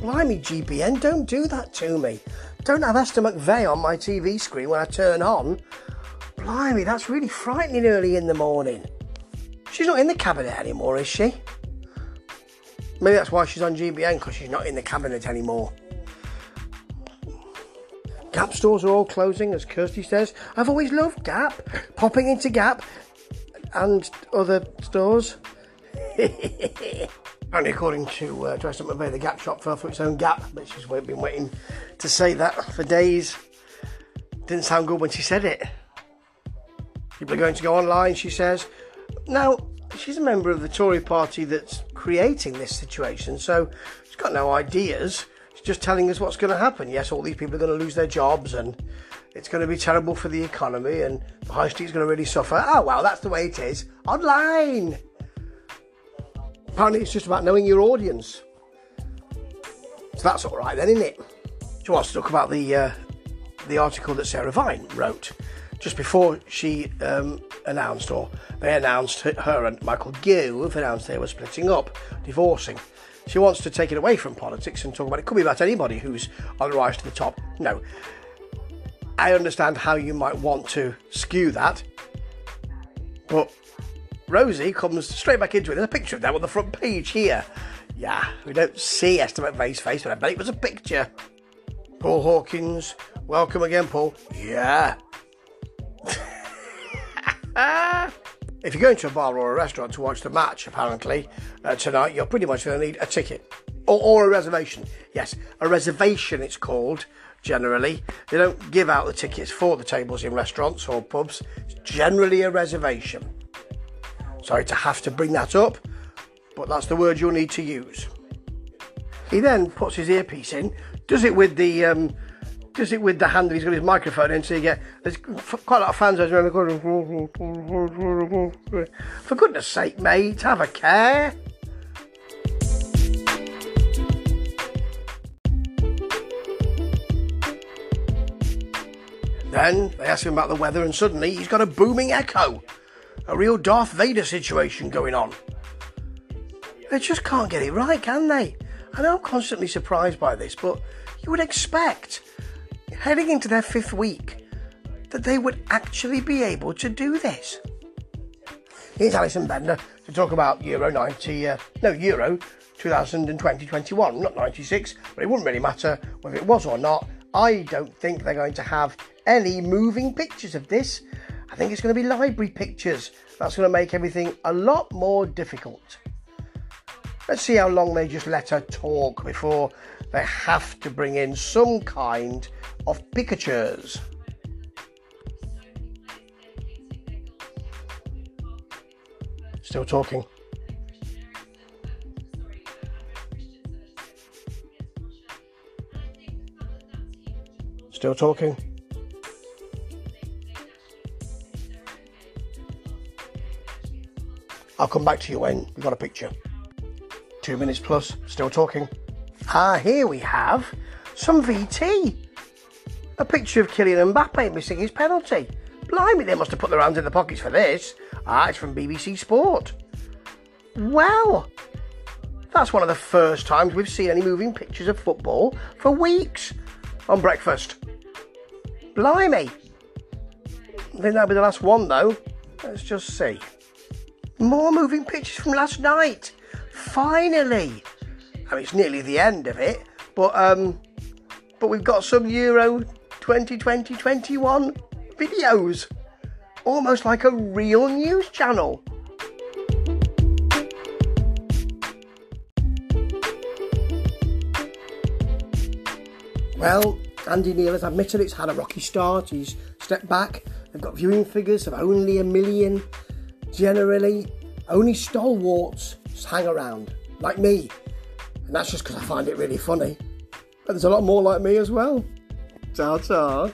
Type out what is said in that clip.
Blimey, GBN, don't do that to me. Don't have Esther McVey on my TV screen when I turn on. Blimey, that's really frightening early in the morning. She's not in the cabinet anymore, is she? Maybe that's why she's on GBN, because she's not in the cabinet anymore. Gap stores are all closing, as Kirsty says. I've always loved Gap. Popping into Gap and other stores. Only according to uh, Dressed McVey, the Gap shop fell through its own gap, but she's been waiting to say that for days. Didn't sound good when she said it. People are going to go online, she says. Now, she's a member of the Tory party that's creating this situation, so she's got no ideas. She's just telling us what's going to happen. Yes, all these people are going to lose their jobs and it's going to be terrible for the economy and the high street's going to really suffer. Oh, well, that's the way it is. Online! Apparently, it's just about knowing your audience. So that's all right then, isn't it? She wants to talk about the uh, the article that Sarah Vine wrote just before she um, announced, or they announced her and Michael Gove announced they were splitting up, divorcing. She wants to take it away from politics and talk about it. Could be about anybody who's on the rise to the top. No, I understand how you might want to skew that, but Rosie comes straight back into it. There's a picture of them on the front page here. Yeah, we don't see Esther McVey's face, but I bet it was a picture. Paul Hawkins, welcome again, Paul. Yeah. if you're going to a bar or a restaurant to watch the match, apparently, uh, tonight, you're pretty much going to need a ticket. Or, or a reservation. Yes, a reservation it's called, generally. They don't give out the tickets for the tables in restaurants or pubs. It's generally a reservation. Sorry to have to bring that up, but that's the word you'll need to use. He then puts his earpiece in, does it with the um, does it with the hand that he's got his microphone in, so you get there's quite a lot of fans around the corner. For goodness sake, mate, have a care. Then they ask him about the weather, and suddenly he's got a booming echo a real Darth Vader situation going on. They just can't get it right, can they? I know I'm constantly surprised by this, but you would expect, heading into their fifth week, that they would actually be able to do this. Here's Alison Bender to talk about Euro 90, uh, no, Euro 2020-21, not 96, but it wouldn't really matter whether it was or not. I don't think they're going to have any moving pictures of this I think it's going to be library pictures. That's going to make everything a lot more difficult. Let's see how long they just let her talk before they have to bring in some kind of pictures. Still talking. Still talking. I'll come back to you when we've got a picture. Two minutes plus, still talking. Ah, here we have some VT. A picture of Kylian Mbappe missing his penalty. Blimey, they must have put their hands in the pockets for this. Ah, it's from BBC Sport. Well, that's one of the first times we've seen any moving pictures of football for weeks on breakfast. Blimey. I think that'll be the last one though. Let's just see. More moving pictures from last night. Finally. I mean, it's nearly the end of it, but um, but we've got some Euro 2020-21 videos, almost like a real news channel. Well, Andy Neil has admitted it's had a rocky start. He's stepped back. They've got viewing figures of only a million. Generally, only stalwarts hang around, like me. And that's just because I find it really funny. But there's a lot more like me as well. Ta ta.